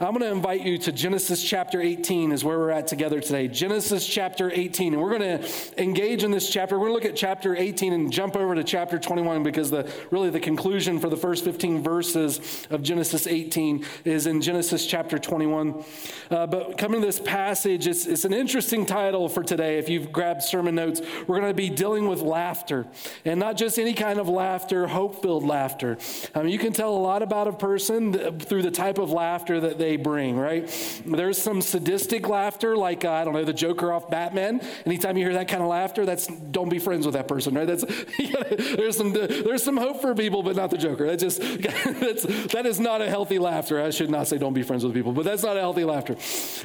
I'm going to invite you to Genesis chapter 18, is where we're at together today. Genesis chapter 18. And we're going to engage in this chapter. We're going to look at chapter 18 and jump over to chapter 21 because the really the conclusion for the first 15 verses of Genesis 18 is in Genesis chapter 21. Uh, but coming to this passage, it's, it's an interesting title for today. If you've grabbed sermon notes, we're going to be dealing with laughter. And not just any kind of laughter, hope filled laughter. I mean, you can tell a lot about a person through the type of laughter that they bring, right? There's some sadistic laughter, like, uh, I don't know, the Joker off Batman. Anytime you hear that kind of laughter, that's don't be friends with that person, right? That's, there's, some, there's some hope for people, but not the Joker. That's just, that's, that is not a healthy laughter. I should not say don't be friends with people, but that's not a healthy laughter.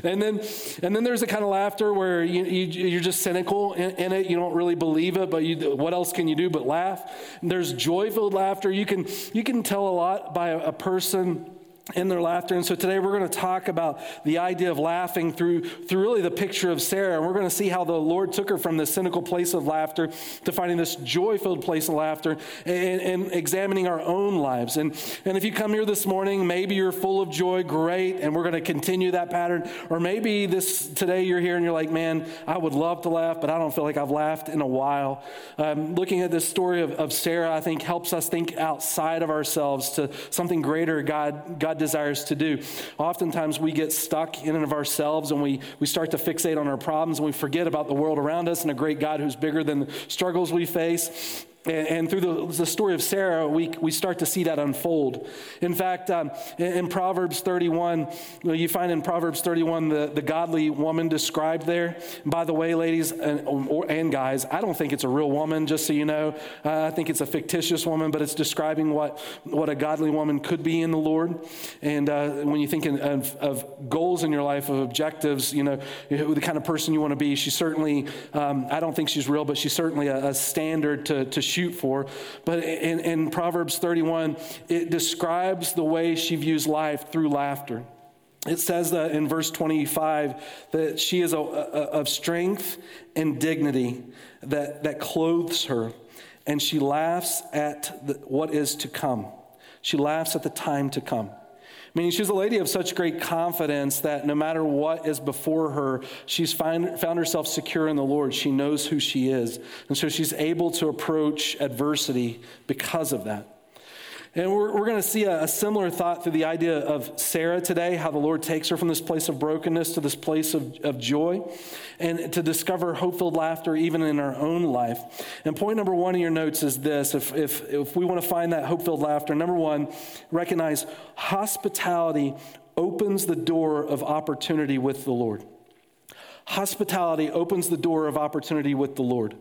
And then, and then there's a kind of laughter where you, you, are just cynical in, in, it. You don't really believe it, but you, what else can you do but laugh? And there's joy-filled laughter. You can, you can tell a lot by a, a person in their laughter. And so today we're going to talk about the idea of laughing through, through really the picture of Sarah. And we're going to see how the Lord took her from this cynical place of laughter to finding this joy filled place of laughter and, and, examining our own lives. And, and if you come here this morning, maybe you're full of joy, great, and we're going to continue that pattern. Or maybe this today you're here and you're like, man, I would love to laugh, but I don't feel like I've laughed in a while. Um, looking at this story of, of Sarah, I think helps us think outside of ourselves to something greater God, God desires to do. Oftentimes we get stuck in and of ourselves and we, we start to fixate on our problems and we forget about the world around us and a great God who's bigger than the struggles we face. And, and through the, the, story of Sarah, we, we start to see that unfold. In fact, um, in, in, Proverbs 31, you find in Proverbs 31 the, the godly woman described there. By the way, ladies and, or, and, guys, I don't think it's a real woman, just so you know. Uh, I think it's a fictitious woman, but it's describing what, what a godly woman could be in the Lord. And uh, when you think of, of, goals in your life, of objectives, you know, the kind of person you want to be, she certainly, um, I don't think she's real, but she's certainly a, a standard to, to shoot for. But in, in Proverbs 31, it describes the way she views life through laughter. It says that in verse 25 that she is a, a, of strength and dignity that, that clothes her, and she laughs at the, what is to come. She laughs at the time to come. Meaning she's a lady of such great confidence that no matter what is before her, she's find, found herself secure in the Lord. She knows who she is. And so she's able to approach adversity because of that. And we're, we're going to see a, a, similar thought through the idea of Sarah today, how the Lord takes her from this place of brokenness to this place of, of joy, and to discover hope filled laughter even in our own life. And point number one in your notes is this if, if, if we want to find that hope filled laughter, number one, recognize hospitality opens the door of opportunity with the Lord. Hospitality opens the door of opportunity with the Lord.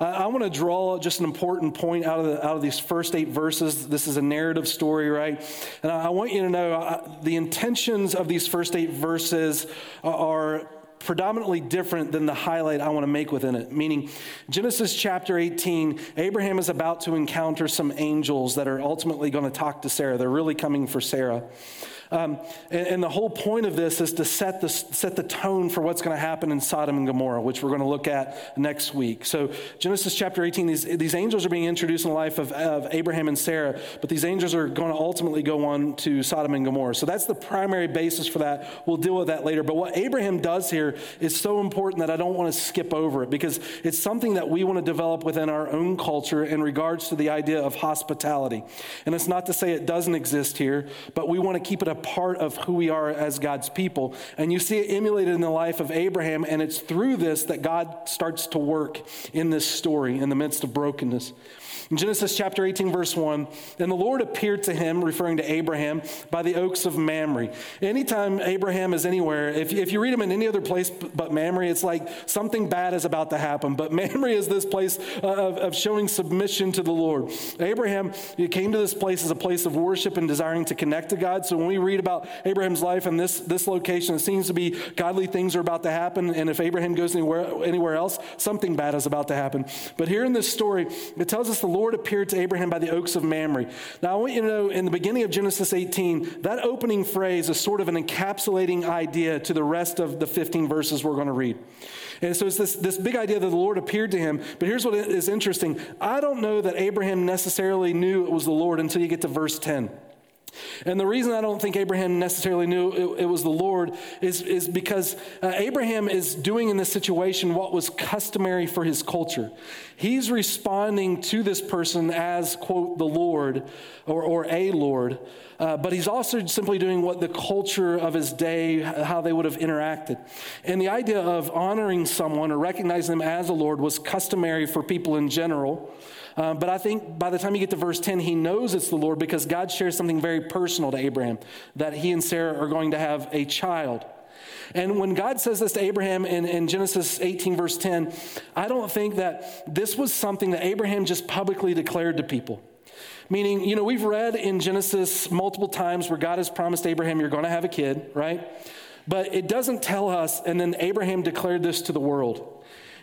I want to draw just an important point out of, the, out of these first eight verses. This is a narrative story, right? And I, want you to know uh, the intentions of these first eight verses are predominantly different than the highlight I want to make within it. Meaning, Genesis chapter 18, Abraham is about to encounter some angels that are ultimately going to talk to Sarah. They're really coming for Sarah. Um, and, and, the whole point of this is to set the, set the tone for what's going to happen in Sodom and Gomorrah, which we're going to look at next week. So, Genesis chapter 18, these, these angels are being introduced in the life of, of Abraham and Sarah, but these angels are going to ultimately go on to Sodom and Gomorrah. So, that's the primary basis for that. We'll deal with that later. But what Abraham does here is so important that I don't want to skip over it because it's something that we want to develop within our own culture in regards to the idea of hospitality. And it's not to say it doesn't exist here, but we want to keep it a part of who we are as God's people. And you see it emulated in the life of Abraham, and it's through this that God starts to work in this story in the midst of brokenness. In Genesis chapter 18, verse 1, and the Lord appeared to him, referring to Abraham, by the oaks of Mamre. Anytime Abraham is anywhere, if, if you read him in any other place but Mamre, it's like something bad is about to happen. But Mamre is this place uh, of, of showing submission to the Lord. Abraham he came to this place as a place of worship and desiring to connect to God. So when we read about Abraham's life in this, this location, it seems to be godly things are about to happen. And if Abraham goes anywhere, anywhere else, something bad is about to happen. But here in this story, it tells us the Lord appeared to Abraham by the oaks of Mamre. Now, I want you to know in the beginning of Genesis 18, that opening phrase is sort of an encapsulating idea to the rest of the 15 verses we're going to read. And so it's this, this big idea that the Lord appeared to him. But here's what is interesting I don't know that Abraham necessarily knew it was the Lord until you get to verse 10. And the reason I don't think Abraham necessarily knew it, it was the Lord is, is because uh, Abraham is doing in this situation what was customary for his culture. He's responding to this person as, quote, the Lord or, or a Lord, uh, but he's also simply doing what the culture of his day, how they would have interacted. And the idea of honoring someone or recognizing them as a Lord was customary for people in general. Um, but I think by the time you get to verse 10, he knows it's the Lord because God shares something very personal to Abraham that he and Sarah are going to have a child. And when God says this to Abraham in, in, Genesis 18, verse 10, I don't think that this was something that Abraham just publicly declared to people. Meaning, you know, we've read in Genesis multiple times where God has promised Abraham, you're going to have a kid, right? But it doesn't tell us, and then Abraham declared this to the world.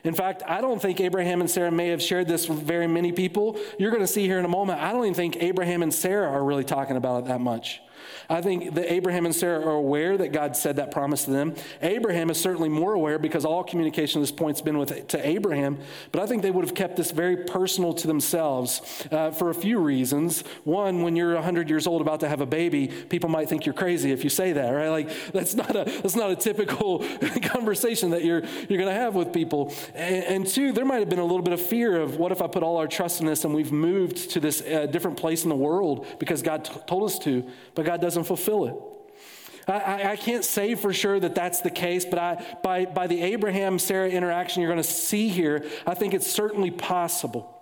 In fact, I don't think Abraham and Sarah may have shared this with very many people. You're going to see here in a moment, I don't even think Abraham and Sarah are really talking about it that much. I think that Abraham and Sarah are aware that God said that promise to them. Abraham is certainly more aware because all communication at this point has been with to Abraham. But I think they would have kept this very personal to themselves uh, for a few reasons. One, when you're 100 years old about to have a baby, people might think you're crazy if you say that, right? Like that's not a that's not a typical conversation that you're you're going to have with people. And, two, there might have been a little bit of fear of what if I put all our trust in this and we've moved to this uh, different place in the world because God t- told us to, but God doesn't fulfill it. I, I, can't say for sure that that's the case, but I, by, by the Abraham Sarah interaction you're going to see here, I think it's certainly possible.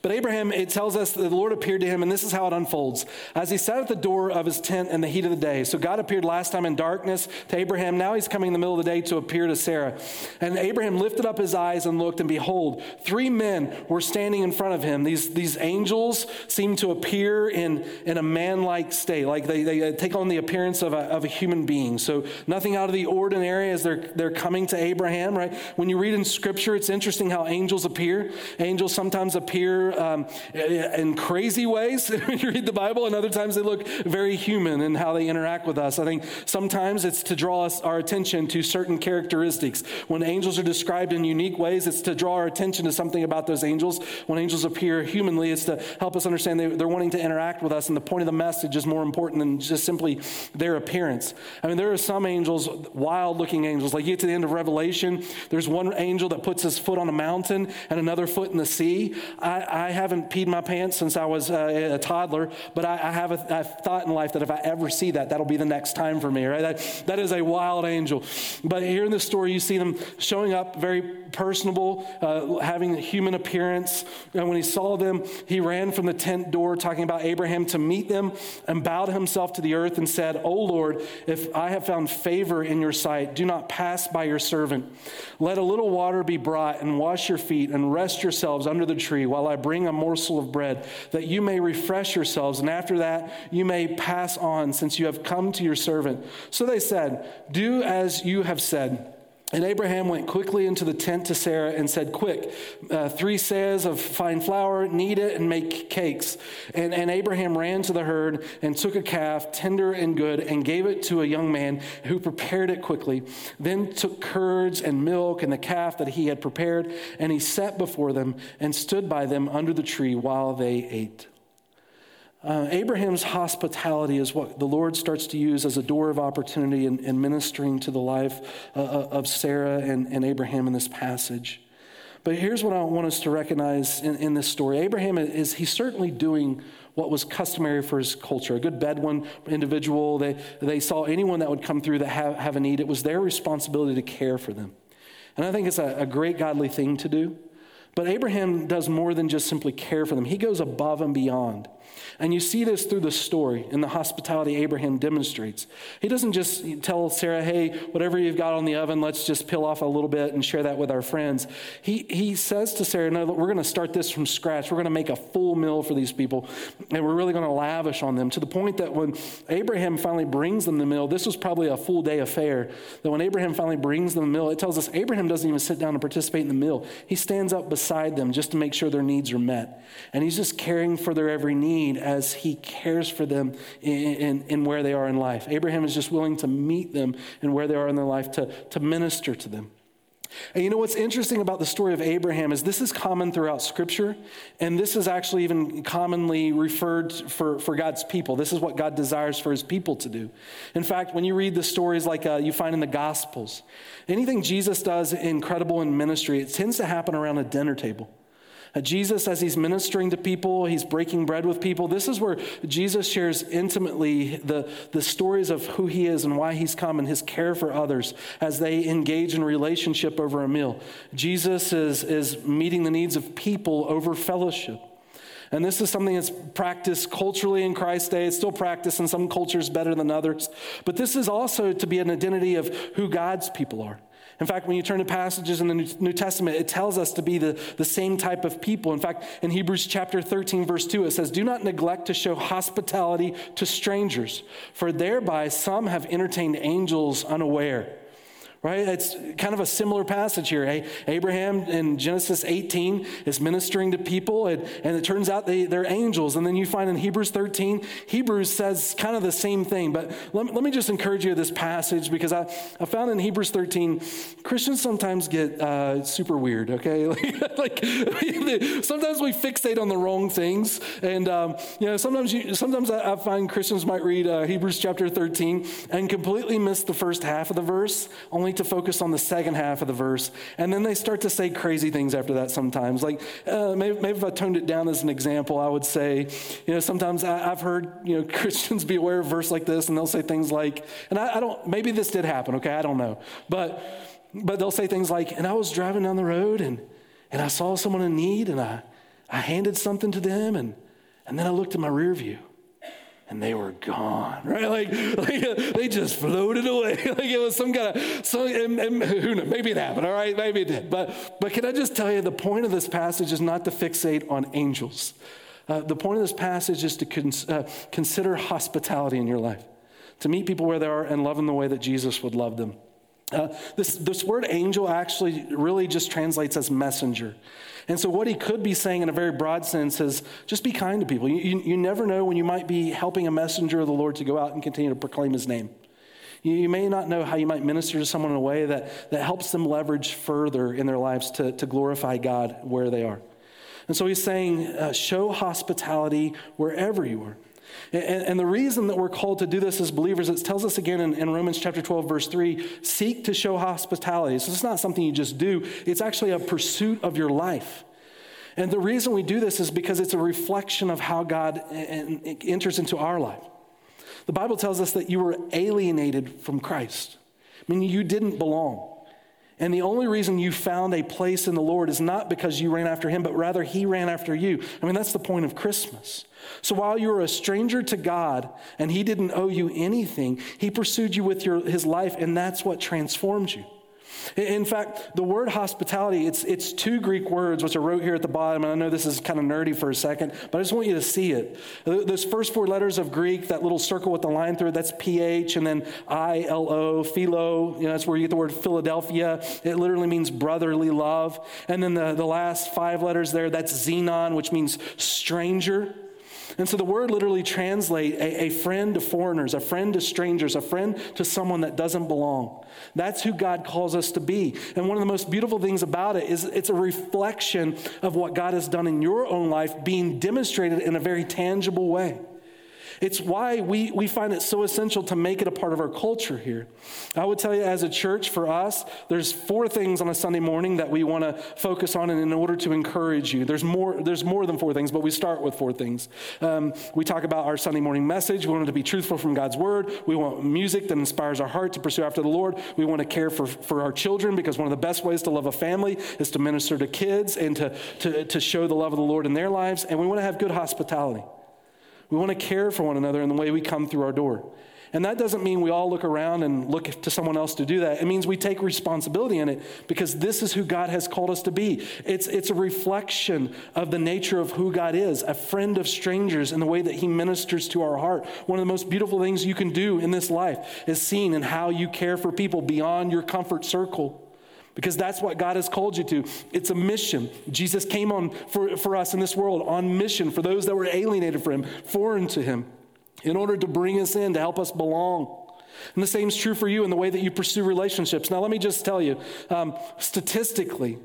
But Abraham, it tells us that the Lord appeared to him, and this is how it unfolds. As he sat at the door of his tent in the heat of the day. So God appeared last time in darkness to Abraham. Now he's coming in the middle of the day to appear to Sarah. And Abraham lifted up his eyes and looked, and behold, three men were standing in front of him. These, these angels seem to appear in, in a man like state, like they, they uh, take on the appearance of a, of a human being. So nothing out of the ordinary as they're, they're coming to Abraham, right? When you read in scripture, it's interesting how angels appear. Angels sometimes appear appear um, in crazy ways when you read the Bible, and other times they look very human in how they interact with us. I think sometimes it's to draw us, our attention to certain characteristics. When angels are described in unique ways, it's to draw our attention to something about those angels. When angels appear humanly, it's to help us understand they, they're wanting to interact with us, and the point of the message is more important than just simply their appearance. I mean, there are some angels, wild looking angels. Like you get to the end of Revelation, there's one angel that puts his foot on a mountain and another foot in the sea. I, haven't peed my pants since I was uh, a toddler, but I, I have a, a, thought in life that if I ever see that, that'll be the next time for me, right? That, that is a wild angel. But here in this story, you see them showing up very personable, uh, having a human appearance. And when he saw them, he ran from the tent door, talking about Abraham, to meet them and bowed himself to the earth and said, O Lord, if I have found favor in your sight, do not pass by your servant. Let a little water be brought and wash your feet and rest yourselves under the tree while I bring a morsel of bread, that you may refresh yourselves, and after that you may pass on, since you have come to your servant. So they said, Do as you have said. And Abraham went quickly into the tent to Sarah and said, Quick, uh, three seahs of fine flour, knead it and make cakes. And, and Abraham ran to the herd and took a calf, tender and good, and gave it to a young man who prepared it quickly. Then took curds and milk and the calf that he had prepared, and he set before them and stood by them under the tree while they ate. Uh, Abraham's hospitality is what the Lord starts to use as a door of opportunity in, in ministering to the life uh, uh, of Sarah and, and, Abraham in this passage. But here's what I want us to recognize in, in this story Abraham is, he's certainly doing what was customary for his culture. A good Bedouin individual, they, they saw anyone that would come through that have, have a need, it was their responsibility to care for them. And I think it's a, a great godly thing to do. But Abraham does more than just simply care for them, he goes above and beyond. And you see this through the story in the hospitality Abraham demonstrates. He doesn't just tell Sarah, hey, whatever you've got on the oven, let's just peel off a little bit and share that with our friends. He, he says to Sarah, no, we're going to start this from scratch. We're going to make a full meal for these people, and we're really going to lavish on them to the point that when Abraham finally brings them the meal, this was probably a full day affair. That when Abraham finally brings them the meal, it tells us Abraham doesn't even sit down and participate in the meal. He stands up beside them just to make sure their needs are met. And he's just caring for their every need as he cares for them in, in, in, where they are in life. Abraham is just willing to meet them in where they are in their life to, to minister to them. And you know what's interesting about the story of Abraham is this is common throughout Scripture, and this is actually even commonly referred for, for God's people. This is what God desires for his people to do. In fact, when you read the stories like uh, you find in the Gospels, anything Jesus does incredible in ministry, it tends to happen around a dinner table. Uh, Jesus, as he's ministering to people, he's breaking bread with people. This is where Jesus shares intimately the, the stories of who he is and why he's come and his care for others as they engage in relationship over a meal. Jesus is, is meeting the needs of people over fellowship. And this is something that's practiced culturally in Christ's day. It's still practiced in some cultures better than others. But this is also to be an identity of who God's people are. In fact, when you turn to passages in the New Testament, it tells us to be the, the same type of people. In fact, in Hebrews chapter 13, verse 2, it says, Do not neglect to show hospitality to strangers, for thereby some have entertained angels unaware right? It's kind of a similar passage here. Hey, Abraham in Genesis 18 is ministering to people, and, and it turns out they, they're angels. And then you find in Hebrews 13, Hebrews says kind of the same thing. But let, let me just encourage you this passage because I, I found in Hebrews 13, Christians sometimes get uh, super weird, okay? like, sometimes we fixate on the wrong things. And, um, you know, sometimes, you, sometimes I, I, find Christians might read uh, Hebrews chapter 13 and completely miss the first half of the verse, only to focus on the second half of the verse. And then they start to say crazy things after that sometimes. Like, uh, maybe, maybe, if I toned it down as an example, I would say, you know, sometimes I, have heard, you know, Christians be aware of verse like this, and they'll say things like, and I, I don't, maybe this did happen, okay? I don't know. But, but they'll say things like, and I was driving down the road and, and I saw someone in need and I, I handed something to them and, and then I looked in my rear view and they were gone, right? Like, like they just floated away. like it was some kind of, so, and, and who knows, maybe it happened, all right? Maybe it did. But, but can I just tell you, the point of this passage is not to fixate on angels. Uh, the point of this passage is to cons- uh, consider hospitality in your life, to meet people where they are and love them the way that Jesus would love them. Uh, this, this word angel actually really just translates as messenger. And so, what he could be saying in a very broad sense is just be kind to people. You, you, you, never know when you might be helping a messenger of the Lord to go out and continue to proclaim his name. You, you may not know how you might minister to someone in a way that, that helps them leverage further in their lives to, to glorify God where they are. And so, he's saying, uh, show hospitality wherever you are. And, and, the reason that we're called to do this as believers, it tells us again in, in, Romans chapter 12, verse 3 seek to show hospitality. So it's not something you just do, it's actually a pursuit of your life. And the reason we do this is because it's a reflection of how God enters into our life. The Bible tells us that you were alienated from Christ, I mean, you didn't belong. And the only reason you found a place in the Lord is not because you ran after him, but rather he ran after you. I mean, that's the point of Christmas. So while you were a stranger to God and he didn't owe you anything, he pursued you with your, his life, and that's what transformed you. In fact, the word hospitality, it's, it's two Greek words, which I wrote here at the bottom. And I know this is kind of nerdy for a second, but I just want you to see it. Those first four letters of Greek, that little circle with the line through it, that's PH, and then I L O, philo, you know, that's where you get the word Philadelphia. It literally means brotherly love. And then the, the last five letters there, that's xenon, which means stranger. And so the word literally translate a, a, friend to foreigners, a friend to strangers, a friend to someone that doesn't belong. That's who God calls us to be. And one of the most beautiful things about it is it's a reflection of what God has done in your own life being demonstrated in a very tangible way. It's why we, we find it so essential to make it a part of our culture here. I would tell you, as a church, for us, there's four things on a Sunday morning that we want to focus on in order to encourage you. There's more, there's more than four things, but we start with four things. Um, we talk about our Sunday morning message. We want to be truthful from God's word. We want music that inspires our heart to pursue after the Lord. We want to care for, for our children because one of the best ways to love a family is to minister to kids and to, to, to show the love of the Lord in their lives. And we want to have good hospitality. We want to care for one another in the way we come through our door. And that doesn't mean we all look around and look to someone else to do that. It means we take responsibility in it because this is who God has called us to be. It's, it's a reflection of the nature of who God is, a friend of strangers in the way that He ministers to our heart. One of the most beautiful things you can do in this life is seen in how you care for people beyond your comfort circle because that's what God has called you to. It's a mission. Jesus came on for, for us in this world on mission for those that were alienated from Him, foreign to Him, in order to bring us in, to help us belong. And the same is true for you in the way that you pursue relationships. Now, let me just tell you um, statistically,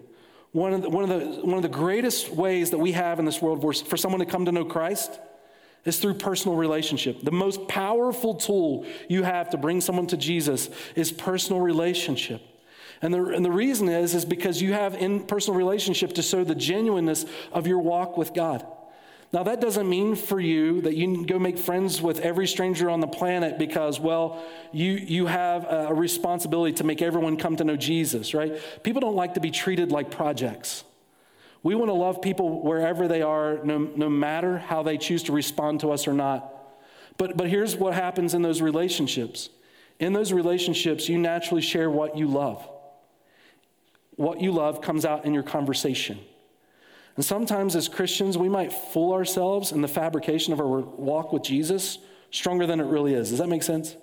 one of, the, one, of the, one of the greatest ways that we have in this world for, for someone to come to know Christ is through personal relationship. The most powerful tool you have to bring someone to Jesus is personal relationship. And the, and the reason is, is because you have in personal relationship to show the genuineness of your walk with God. Now, that doesn't mean for you that you go make friends with every stranger on the planet because, well, you, you have a responsibility to make everyone come to know Jesus, right? People don't like to be treated like projects. We want to love people wherever they are, no, no matter how they choose to respond to us or not. But, but here's what happens in those relationships in those relationships, you naturally share what you love. What you love comes out in your conversation. And sometimes as Christians, we might fool ourselves in the fabrication of our walk with Jesus stronger than it really is. Does that make sense?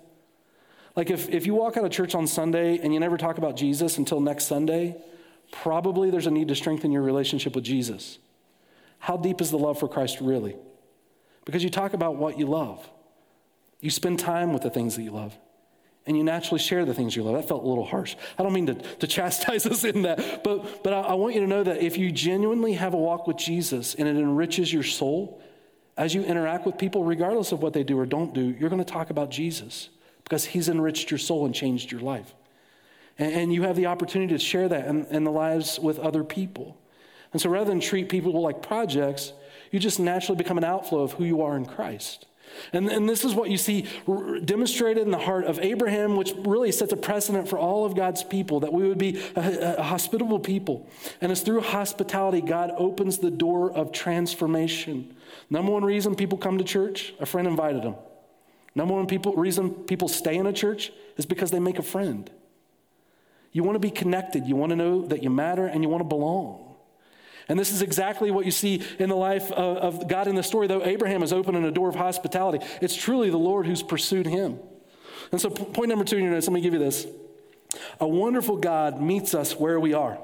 Like if, if you walk out of church on Sunday and you never talk about Jesus until next Sunday, probably there's a need to strengthen your relationship with Jesus. How deep is the love for Christ really? Because you talk about what you love, you spend time with the things that you love and you naturally share the things you love. That felt a little harsh. I don't mean to, to chastise us in that, but, but I, I want you to know that if you genuinely have a walk with Jesus and it enriches your soul, as you interact with people, regardless of what they do or don't do, you're going to talk about Jesus because he's enriched your soul and changed your life. And, and you have the opportunity to share that in, in the lives with other people. And so rather than treat people like projects, you just naturally become an outflow of who you are in Christ. And, and this is what you see demonstrated in the heart of Abraham, which really sets a precedent for all of God's people, that we would be a, a hospitable people. And it's through hospitality God opens the door of transformation. Number one reason people come to church, a friend invited them. Number one people, reason people stay in a church is because they make a friend. You want to be connected, you want to know that you matter, and you want to belong. And this is exactly what you see in the life of, of God in the story. Though Abraham is opening a door of hospitality, it's truly the Lord who's pursued him. And so, point number two in your notes, let me give you this. A wonderful God meets us where we are.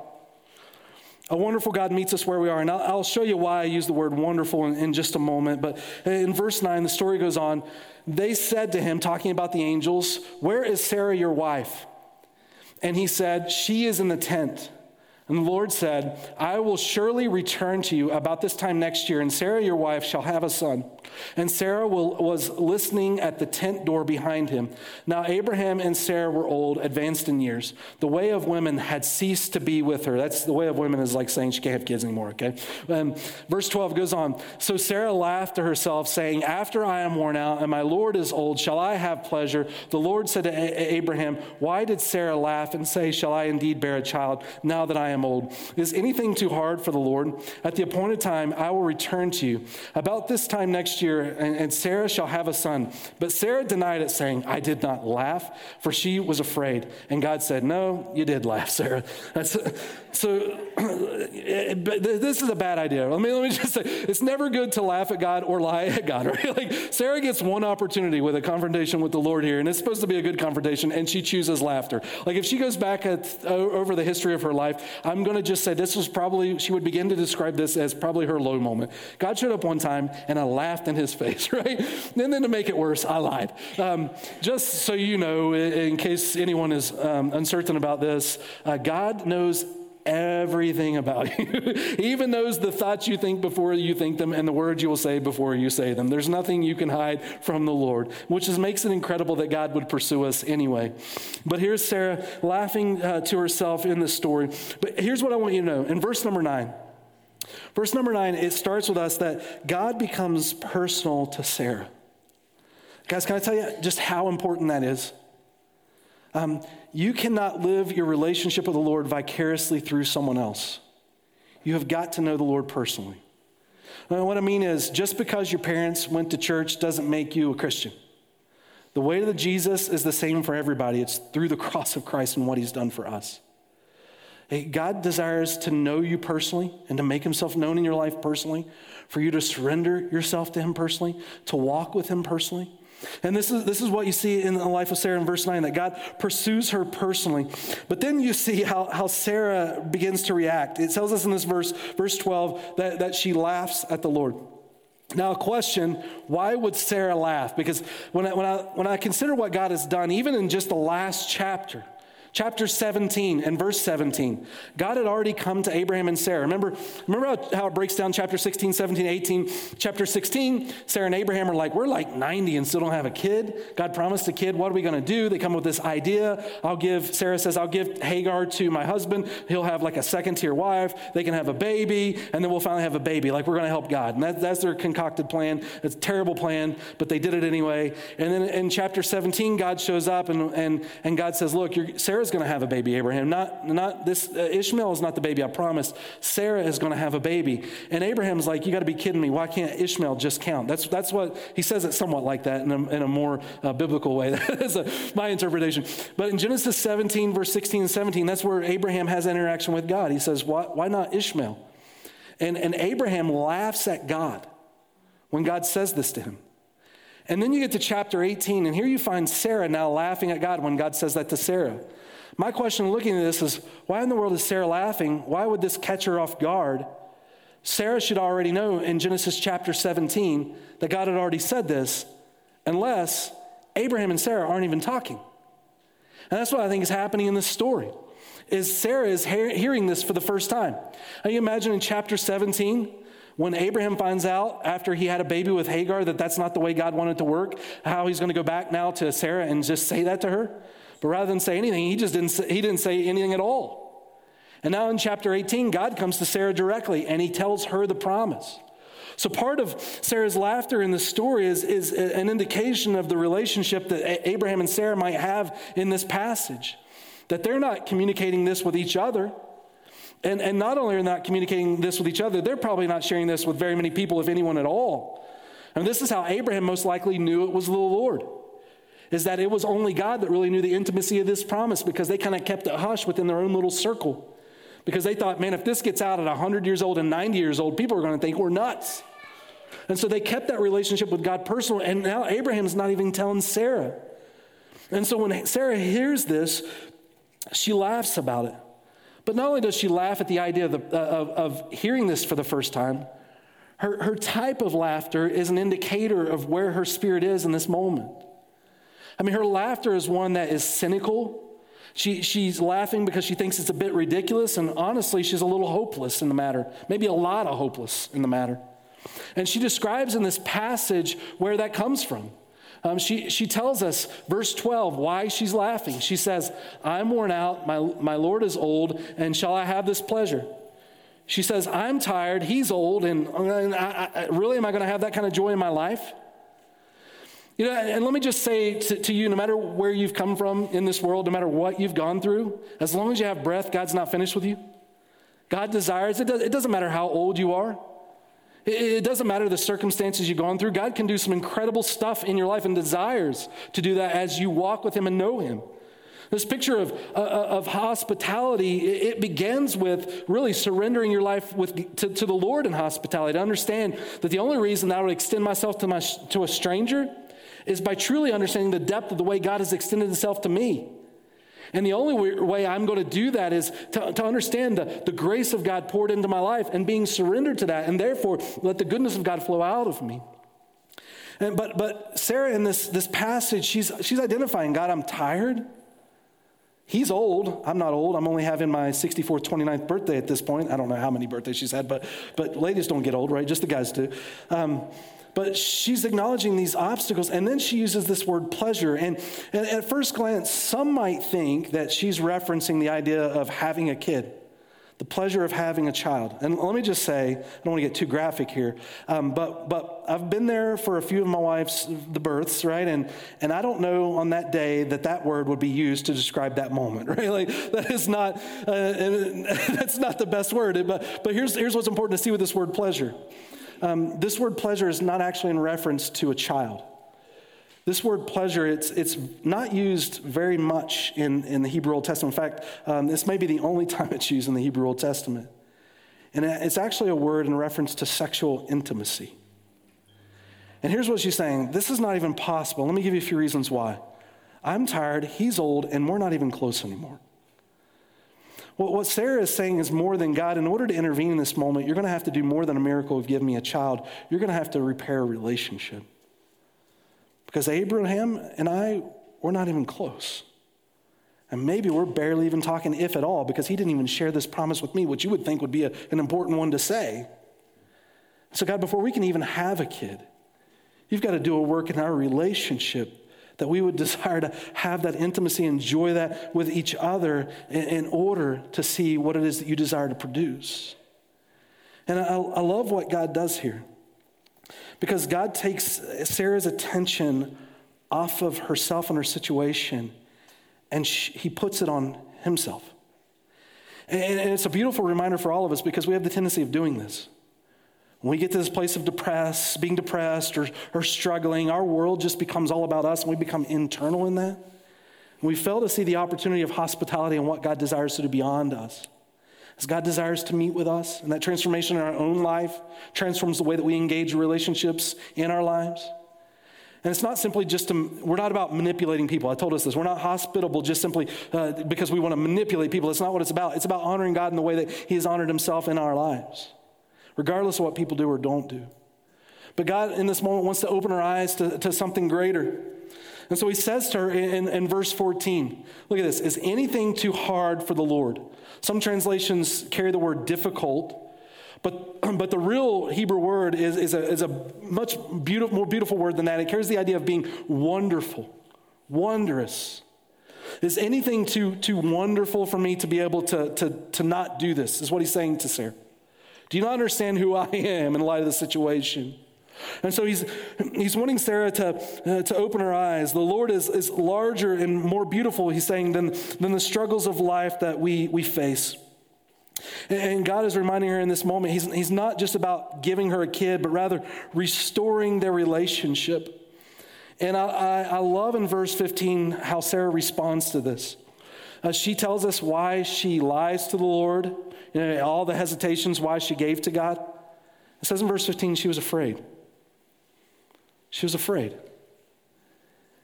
A wonderful God meets us where we are. And I'll, I'll show you why I use the word wonderful in, in just a moment. But in verse 9, the story goes on. They said to him, talking about the angels, Where is Sarah, your wife? And he said, She is in the tent. And the Lord said, I will surely return to you about this time next year, and Sarah, your wife, shall have a son. And Sarah will, was listening at the tent door behind him. Now, Abraham and Sarah were old, advanced in years. The way of women had ceased to be with her. That's the way of women is like saying she can't have kids anymore, okay? Um, verse 12 goes on. So Sarah laughed to herself, saying, After I am worn out and my Lord is old, shall I have pleasure? The Lord said to a- Abraham, Why did Sarah laugh and say, Shall I indeed bear a child now that I am am old. Is anything too hard for the Lord? At the appointed time, I will return to you. About this time next year, and, and Sarah shall have a son. But Sarah denied it, saying, I did not laugh, for she was afraid. And God said, No, you did laugh, Sarah. That's, so, this is a bad idea. Let me, let me just say, it's never good to laugh at God or lie at God, right? Like, Sarah gets one opportunity with a confrontation with the Lord here, and it's supposed to be a good confrontation, and she chooses laughter. Like, if she goes back at, over the history of her life, I'm going to just say this was probably, she would begin to describe this as probably her low moment. God showed up one time, and I laughed in his face, right? And then to make it worse, I lied. Um, just so you know, in case anyone is um, uncertain about this, uh, God knows everything about you. even those the thoughts you think before you think them and the words you will say before you say them. There's nothing you can hide from the Lord, which is, makes it incredible that God would pursue us anyway. But here's Sarah laughing uh, to herself in the story. But here's what I want you to know in verse number nine. Verse number nine, it starts with us that God becomes personal to Sarah. Guys, can I tell you just how important that is? Um, you cannot live your relationship with the Lord vicariously through someone else. You have got to know the Lord personally. What I mean is, just because your parents went to church doesn't make you a Christian. The way to Jesus is the same for everybody. It's through the cross of Christ and what he's done for us. God desires to know you personally and to make himself known in your life personally, for you to surrender yourself to him personally, to walk with him personally. And this is, this is what you see in the life of Sarah in verse 9 that God pursues her personally. But then you see how, how Sarah begins to react. It tells us in this verse, verse 12, that, that she laughs at the Lord. Now, a question why would Sarah laugh? Because when I, when, I, when I consider what God has done, even in just the last chapter, Chapter 17 and verse 17. God had already come to Abraham and Sarah. Remember, remember how, it breaks down chapter 16, 17, 18? Chapter 16, Sarah and Abraham are like, we're like 90 and still don't have a kid. God promised a kid. What are we going to do? They come up with this idea. I'll give, Sarah says, I'll give Hagar to my husband. He'll have like a second tier wife. They can have a baby, and then we'll finally have a baby. Like we're going to help God. And that, that's their concocted plan. It's a terrible plan, but they did it anyway. And then in chapter 17, God shows up and, and, and God says, Look, you're Sarah Sarah's going to have a baby, Abraham. Not, not this, uh, Ishmael is not the baby I promised. Sarah is going to have a baby. And Abraham's like, you got to be kidding me. Why can't Ishmael just count? That's, that's what, he says it somewhat like that in a, in a more uh, biblical way. That's a, my interpretation. But in Genesis 17, verse 16 and 17, that's where Abraham has that interaction with God. He says, why, why not Ishmael? And, and Abraham laughs at God when God says this to him. And then you get to chapter 18, and here you find Sarah now laughing at God when God says that to Sarah. My question looking at this is why in the world is Sarah laughing? Why would this catch her off guard? Sarah should already know in Genesis chapter 17 that God had already said this, unless Abraham and Sarah aren't even talking. And that's what I think is happening in this story. Is Sarah is hearing this for the first time. Now you imagine in chapter 17 when Abraham finds out after he had a baby with Hagar that that's not the way God wanted to work, how he's going to go back now to Sarah and just say that to her. But rather than say anything, he just didn't say, he didn't say anything at all. And now in chapter 18, God comes to Sarah directly and he tells her the promise. So part of Sarah's laughter in the story is, is an indication of the relationship that Abraham and Sarah might have in this passage. That they're not communicating this with each other. And, and not only are not communicating this with each other, they're probably not sharing this with very many people, if anyone at all. And this is how Abraham most likely knew it was the Lord is that it was only God that really knew the intimacy of this promise because they kind of kept it hush within their own little circle. Because they thought, man, if this gets out at 100 years old and 90 years old, people are going to think we're nuts. And so they kept that relationship with God personal. And now Abraham's not even telling Sarah. And so when Sarah hears this, she laughs about it. But not only does she laugh at the idea of, the, uh, of, of hearing this for the first time, her, her type of laughter is an indicator of where her spirit is in this moment. I mean, her laughter is one that is cynical. She, she's laughing because she thinks it's a bit ridiculous, and honestly, she's a little hopeless in the matter, maybe a lot of hopeless in the matter. And she describes in this passage where that comes from. Um, she, she tells us, verse 12, why she's laughing. She says, I'm worn out, my, my Lord is old, and shall I have this pleasure? She says, I'm tired, he's old, and, and I, I, really, am I going to have that kind of joy in my life? You know, and let me just say to, to, you no matter where you've come from in this world, no matter what you've gone through, as long as you have breath, God's not finished with you. God desires, it, does, it doesn't matter how old you are, it, it doesn't matter the circumstances you've gone through. God can do some incredible stuff in your life and desires to do that as you walk with Him and know Him. This picture of, uh, uh of hospitality, it begins with really surrendering your life with, to, to the Lord in hospitality, to understand that the only reason I would extend myself to, my, to a stranger is by truly understanding the depth of the way God has extended himself to me. And the only way I'm going to do that is to, to understand the, the grace of God poured into my life and being surrendered to that, and therefore let the goodness of God flow out of me. And, but, but Sarah, in this, this passage, she's, she's identifying God, I'm tired. He's old. I'm not old. I'm only having my 64th, 29th birthday at this point. I don't know how many birthdays she's had, but, but ladies don't get old, right? Just the guys do. Um, but she's acknowledging these obstacles, and then she uses this word pleasure. And, and at first glance, some might think that she's referencing the idea of having a kid, the pleasure of having a child. And let me just say, I don't want to get too graphic here, um, but, but I've been there for a few of my wife's the births, right? And, and I don't know on that day that that word would be used to describe that moment, right? Like that is not, uh, that's not the best word. But, but here's, here's what's important to see with this word pleasure um, this word pleasure is not actually in reference to a child. This word pleasure, it's, it's not used very much in, in the Hebrew Old Testament. In fact, um, this may be the only time it's used in the Hebrew Old Testament. And it's actually a word in reference to sexual intimacy. And here's what she's saying this is not even possible. Let me give you a few reasons why. I'm tired, he's old, and we're not even close anymore. What Sarah is saying is more than God, in order to intervene in this moment, you're going to have to do more than a miracle of give me a child. You're going to have to repair a relationship. Because Abraham and I, we're not even close. And maybe we're barely even talking, if at all, because he didn't even share this promise with me, which you would think would be a, an important one to say. So, God, before we can even have a kid, you've got to do a work in our relationship that we would desire to have that intimacy, enjoy that with each other in, in order to see what it is that you desire to produce. And I, I love what God does here because God takes Sarah's attention off of herself and her situation and she, he puts it on himself. And, and it's a beautiful reminder for all of us because we have the tendency of doing this. When we get to this place of depressed, being depressed or, or struggling, our world just becomes all about us and we become internal in that. And we fail to see the opportunity of hospitality and what God desires to do beyond us. As God desires to meet with us, and that transformation in our own life transforms the way that we engage relationships in our lives. And it's not simply just to, we're not about manipulating people. I told us this. We're not hospitable just simply uh, because we want to manipulate people. It's not what it's about. It's about honoring God in the way that He has honored Himself in our lives, regardless of what people do or don't do. But God, in this moment, wants to open our eyes to, to something greater. And so He says to her in, in verse 14, look at this, is anything too hard for the Lord? Some translations carry the word difficult. But, but the real Hebrew word is, is, a, is a much beautiful, more beautiful word than that. It carries the idea of being wonderful, wondrous. Is anything too, too wonderful for me to be able to, to, to not do this? Is what he's saying to Sarah. Do you not understand who I am in light of the situation? And so he's, he's wanting Sarah to, uh, to open her eyes. The Lord is, is larger and more beautiful, he's saying, than, than the struggles of life that we, we face. And God is reminding her in this moment, he's, he's not just about giving her a kid, but rather restoring their relationship. And I, I, I love in verse 15 how Sarah responds to this. Uh, she tells us why she lies to the Lord, you know, all the hesitations why she gave to God. It says in verse 15, she was afraid. She was afraid.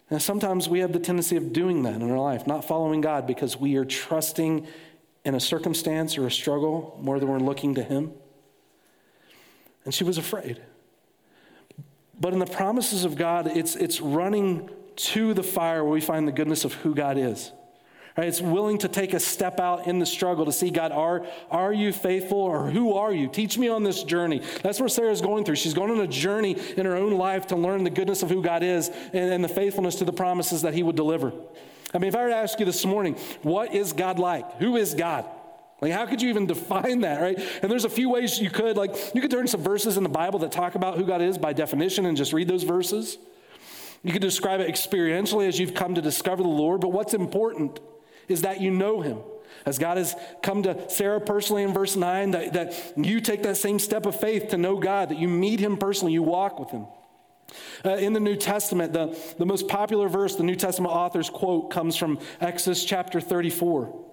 And sometimes we have the tendency of doing that in our life, not following God because we are trusting in a circumstance or a struggle more than we're looking to Him. And she was afraid. But in the promises of God, it's, it's running to the fire where we find the goodness of who God is. Right? It's willing to take a step out in the struggle to see God, are, are you faithful or who are you? Teach me on this journey. That's where Sarah's going through. She's going on a journey in her own life to learn the goodness of who God is and, and the faithfulness to the promises that He would deliver. I mean, if I were to ask you this morning, what is God like? Who is God? Like, how could you even define that, right? And there's a few ways you could. Like, you could turn some verses in the Bible that talk about who God is by definition and just read those verses. You could describe it experientially as you've come to discover the Lord. But what's important is that you know Him. As God has come to Sarah personally in verse 9, that, that you take that same step of faith to know God, that you meet Him personally, you walk with Him. Uh, in the New Testament, the, the most popular verse the New Testament authors quote comes from Exodus chapter 34.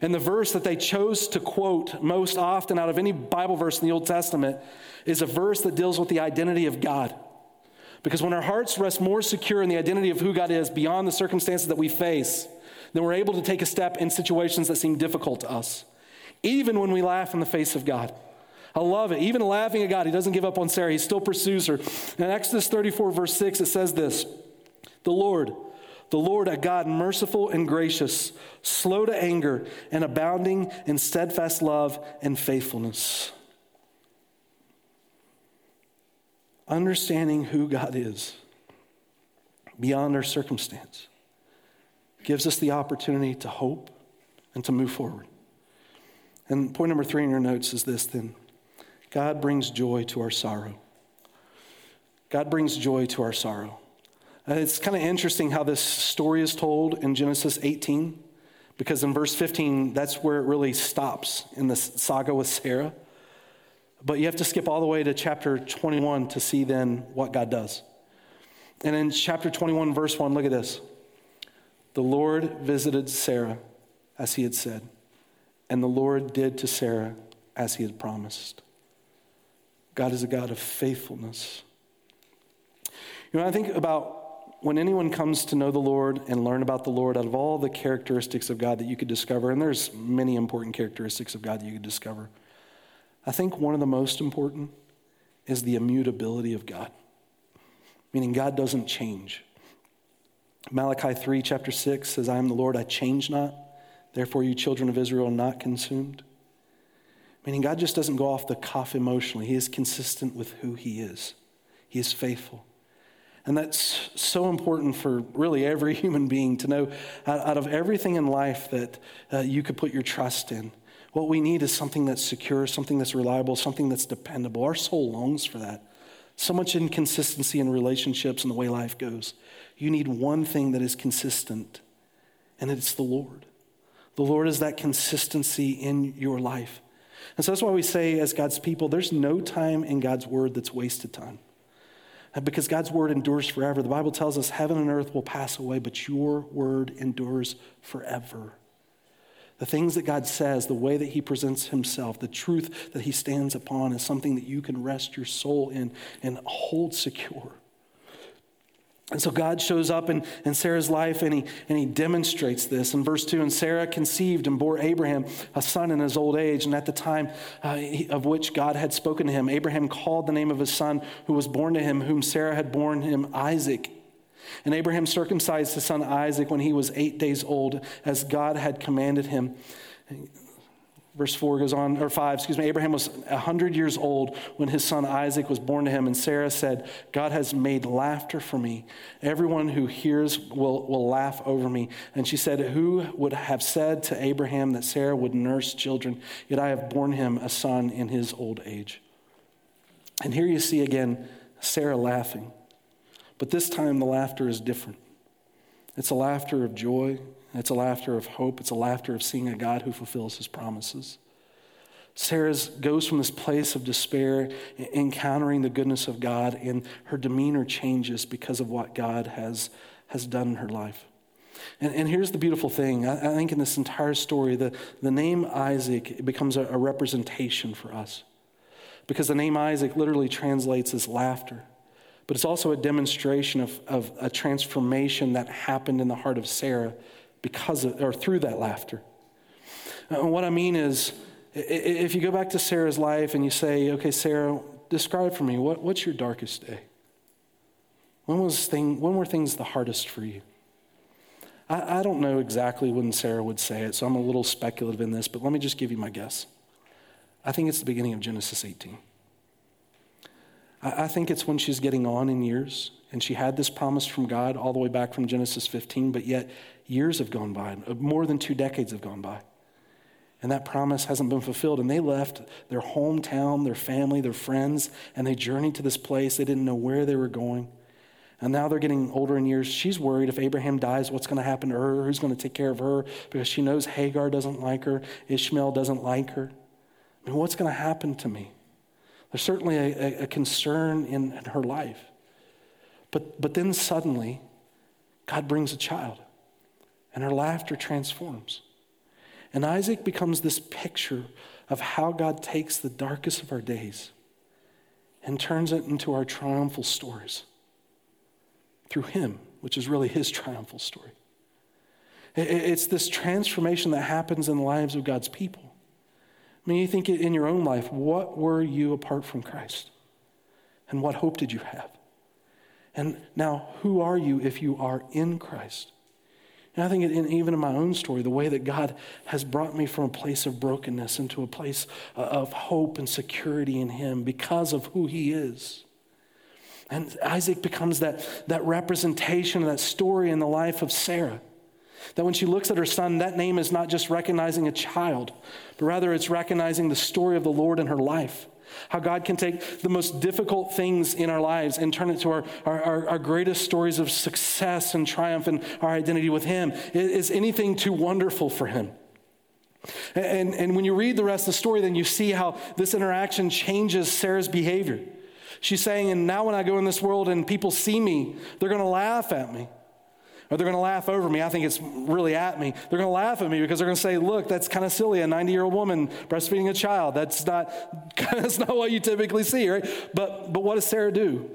And the verse that they chose to quote most often out of any Bible verse in the Old Testament is a verse that deals with the identity of God. Because when our hearts rest more secure in the identity of who God is beyond the circumstances that we face, then we're able to take a step in situations that seem difficult to us, even when we laugh in the face of God. I love it. Even laughing at God, he doesn't give up on Sarah. He still pursues her. In Exodus 34, verse 6, it says this The Lord, the Lord, a God merciful and gracious, slow to anger, and abounding in steadfast love and faithfulness. Understanding who God is beyond our circumstance gives us the opportunity to hope and to move forward. And point number three in your notes is this then God brings joy to our sorrow. God brings joy to our sorrow. Uh, it's kind of interesting how this story is told in Genesis 18, because in verse 15, that's where it really stops in the saga with Sarah. But you have to skip all the way to chapter 21 to see then what God does. And in chapter 21, verse 1, look at this. The Lord visited Sarah as he had said, and the Lord did to Sarah as he had promised. God is a God of faithfulness. You know, I think about when anyone comes to know the Lord and learn about the Lord, out of all the characteristics of God that you could discover, and there's many important characteristics of God that you could discover, I think one of the most important is the immutability of God, meaning God doesn't change. Malachi 3, chapter 6 says, I am the Lord, I change not. Therefore, you children of Israel are not consumed. Meaning, God just doesn't go off the cuff emotionally. He is consistent with who He is, He is faithful. And that's so important for really every human being to know out of everything in life that uh, you could put your trust in. What we need is something that's secure, something that's reliable, something that's dependable. Our soul longs for that. So much inconsistency in relationships and the way life goes. You need one thing that is consistent, and it's the Lord. The Lord is that consistency in your life. And so that's why we say, as God's people, there's no time in God's word that's wasted time uh, because God's word endures forever. The Bible tells us heaven and earth will pass away, but your word endures forever. The things that God says, the way that He presents Himself, the truth that He stands upon is something that you can rest your soul in and hold secure. And so God shows up in, in Sarah's life and he, and he demonstrates this. In verse 2, and Sarah conceived and bore Abraham a son in his old age. And at the time uh, of which God had spoken to him, Abraham called the name of his son who was born to him, whom Sarah had borne him, Isaac. And Abraham circumcised his son Isaac when he was eight days old, as God had commanded him. Verse 4 goes on, or 5, excuse me. Abraham was 100 years old when his son Isaac was born to him, and Sarah said, God has made laughter for me. Everyone who hears will, will laugh over me. And she said, Who would have said to Abraham that Sarah would nurse children? Yet I have borne him a son in his old age. And here you see again Sarah laughing. But this time the laughter is different. It's a laughter of joy, it's a laughter of hope. It's a laughter of seeing a God who fulfills his promises. Sarah goes from this place of despair, encountering the goodness of God, and her demeanor changes because of what God has, has done in her life. And, and here's the beautiful thing I, I, think in this entire story, the, the name Isaac becomes a, a representation for us. Because the name Isaac literally translates as laughter but it's also a demonstration of, of a transformation that happened in the heart of Sarah because of, or through that laughter. And uh, what I mean is, if you go back to Sarah's life and you say, okay, Sarah, describe for me, what, what's your darkest day? When, was thing, when were things the hardest for you? I, I don't know exactly when Sarah would say it, so I'm a little speculative in this, but let me just give you my guess. I think it's the beginning of Genesis 18. I, think it's when she's getting on in years and she had this promise from God all the way back from Genesis 15, but yet years have gone by, uh, more than two decades have gone by. And that promise hasn't been fulfilled. And they left their hometown, their family, their friends, and they journeyed to this place. They didn't know where they were going. And now they're getting older in years. She's worried if Abraham dies, what's going to happen to her? Who's going to take care of her? Because she knows Hagar doesn't like her, Ishmael doesn't like her. I mean, what's going to happen to me? There's certainly a, a concern in, in her life. But, but then suddenly, God brings a child and her laughter transforms. And Isaac becomes this picture of how God takes the darkest of our days and turns it into our triumphal stories through him, which is really his triumphal story. It's this transformation that happens in the lives of God's people. I mean, you think in your own life, what were you apart from Christ? And what hope did you have? And now, who are you if you are in Christ? And I think in, even in my own story, the way that God has brought me from a place of brokenness into a place uh, of hope and security in Him because of who He is. And Isaac becomes that, that representation of that story in the life of Sarah. That when she looks at her son, that name is not just recognizing a child, but rather it's recognizing the story of the Lord in her life. How God can take the most difficult things in our lives and turn it to our, our, our, greatest stories of success and triumph and our identity with Him. Is anything too wonderful for Him? And, and when you read the rest of the story, then you see how this interaction changes Sarah's behavior. She's saying, And now when I go in this world and people see me, they're going to laugh at me. Or they're going to laugh over me. I think it's really at me. They're going to laugh at me because they're going to say, look, that's kind of silly. A 90 year old woman breastfeeding a child. That's not, that's not what you typically see, right? But, but what does Sarah do?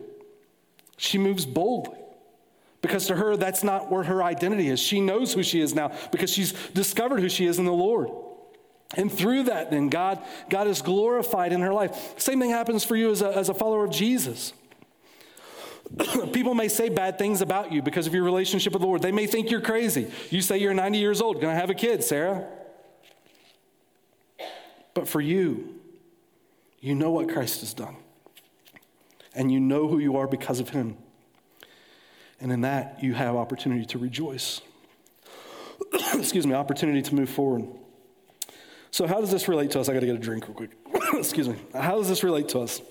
She moves boldly Because to her, that's not where her identity is. She knows who she is now because she's discovered who she is in the Lord. And through that, then, God, God is glorified in her life. Same thing happens for you as a, as a follower of Jesus. People may say bad things about you because of your relationship with the Lord. They may think you're crazy. You say you're 90 years old, gonna have a kid, Sarah. But for you, you know what Christ has done. And you know who you are because of him. And in that, you have opportunity to rejoice. Excuse me, opportunity to move forward. So, how does this relate to us? I got to get a drink real quick. Excuse me. How does this relate to us?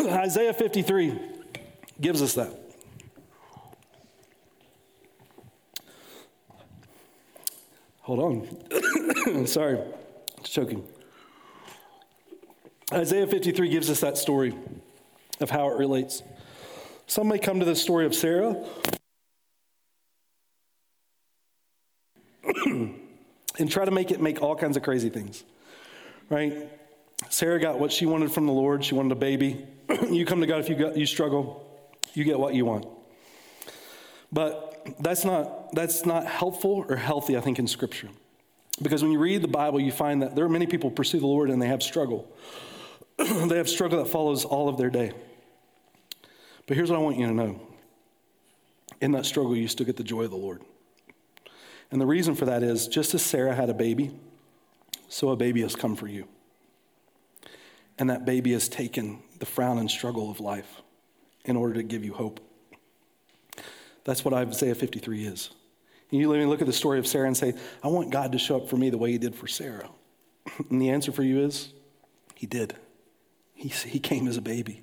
Isaiah 53 gives us that. Hold on. Sorry, choking. Isaiah 53 gives us that story of how it relates. Some may come to the story of Sarah and try to make it make all kinds of crazy things, right? Sarah got what she wanted from the Lord. She wanted a baby. you come to God if you, got, you struggle, you get what you want. But that's not, that's not helpful or healthy, I think, in Scripture. Because when you read the Bible, you find that there are many people pursue the Lord and they have struggle. they have struggle that follows all of their day. But here's what I want you to know in that struggle, you still get the joy of the Lord. And the reason for that is just as Sarah had a baby, so a baby has come for you. And that baby has taken the frown and struggle of life in order to give you hope. That's what Isaiah 53 is. And you let me look at the story of Sarah and say, I want God to show up for me the way he did for Sarah. And the answer for you is, he did. He, he came as a baby.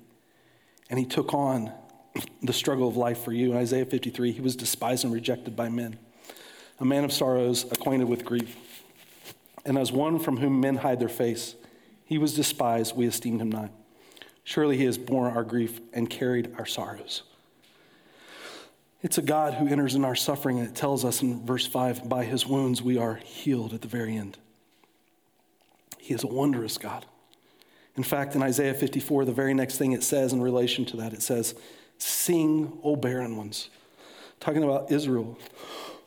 And he took on the struggle of life for you. In Isaiah 53, he was despised and rejected by men, a man of sorrows, acquainted with grief. And as one from whom men hide their face, he was despised, we esteemed him not. Surely he has borne our grief and carried our sorrows. It's a God who enters in our suffering, and it tells us in verse 5 by his wounds we are healed at the very end. He is a wondrous God. In fact, in Isaiah 54, the very next thing it says in relation to that, it says, Sing, O barren ones. Talking about Israel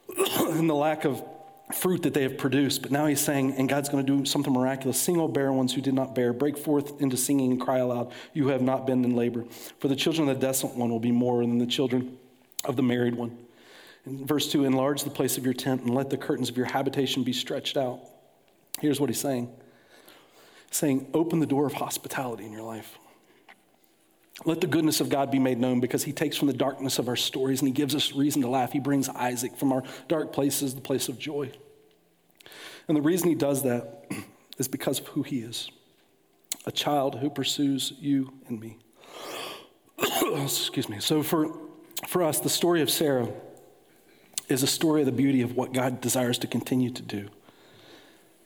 and the lack of fruit that they have produced. But now he's saying, and God's going to do something miraculous. Sing, O barren ones who did not bear. Break forth into singing and cry aloud. You have not been in labor. For the children of the desolate one will be more than the children of the married one. In verse 2 Enlarge the place of your tent and let the curtains of your habitation be stretched out. Here's what he's saying saying, Open the door of hospitality in your life. Let the goodness of God be made known because he takes from the darkness of our stories and he gives us reason to laugh. He brings Isaac from our dark places, the place of joy. And the reason he does that is because of who he is a child who pursues you and me. Excuse me. So, for, for us, the story of Sarah is a story of the beauty of what God desires to continue to do.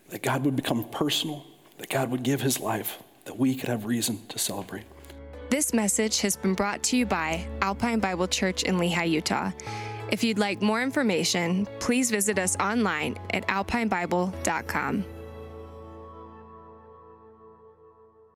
That God would become personal, that God would give his life, that we could have reason to celebrate. This message has been brought to you by Alpine Bible Church in Lehi, Utah. If you'd like more information, please visit us online at alpinebible.com.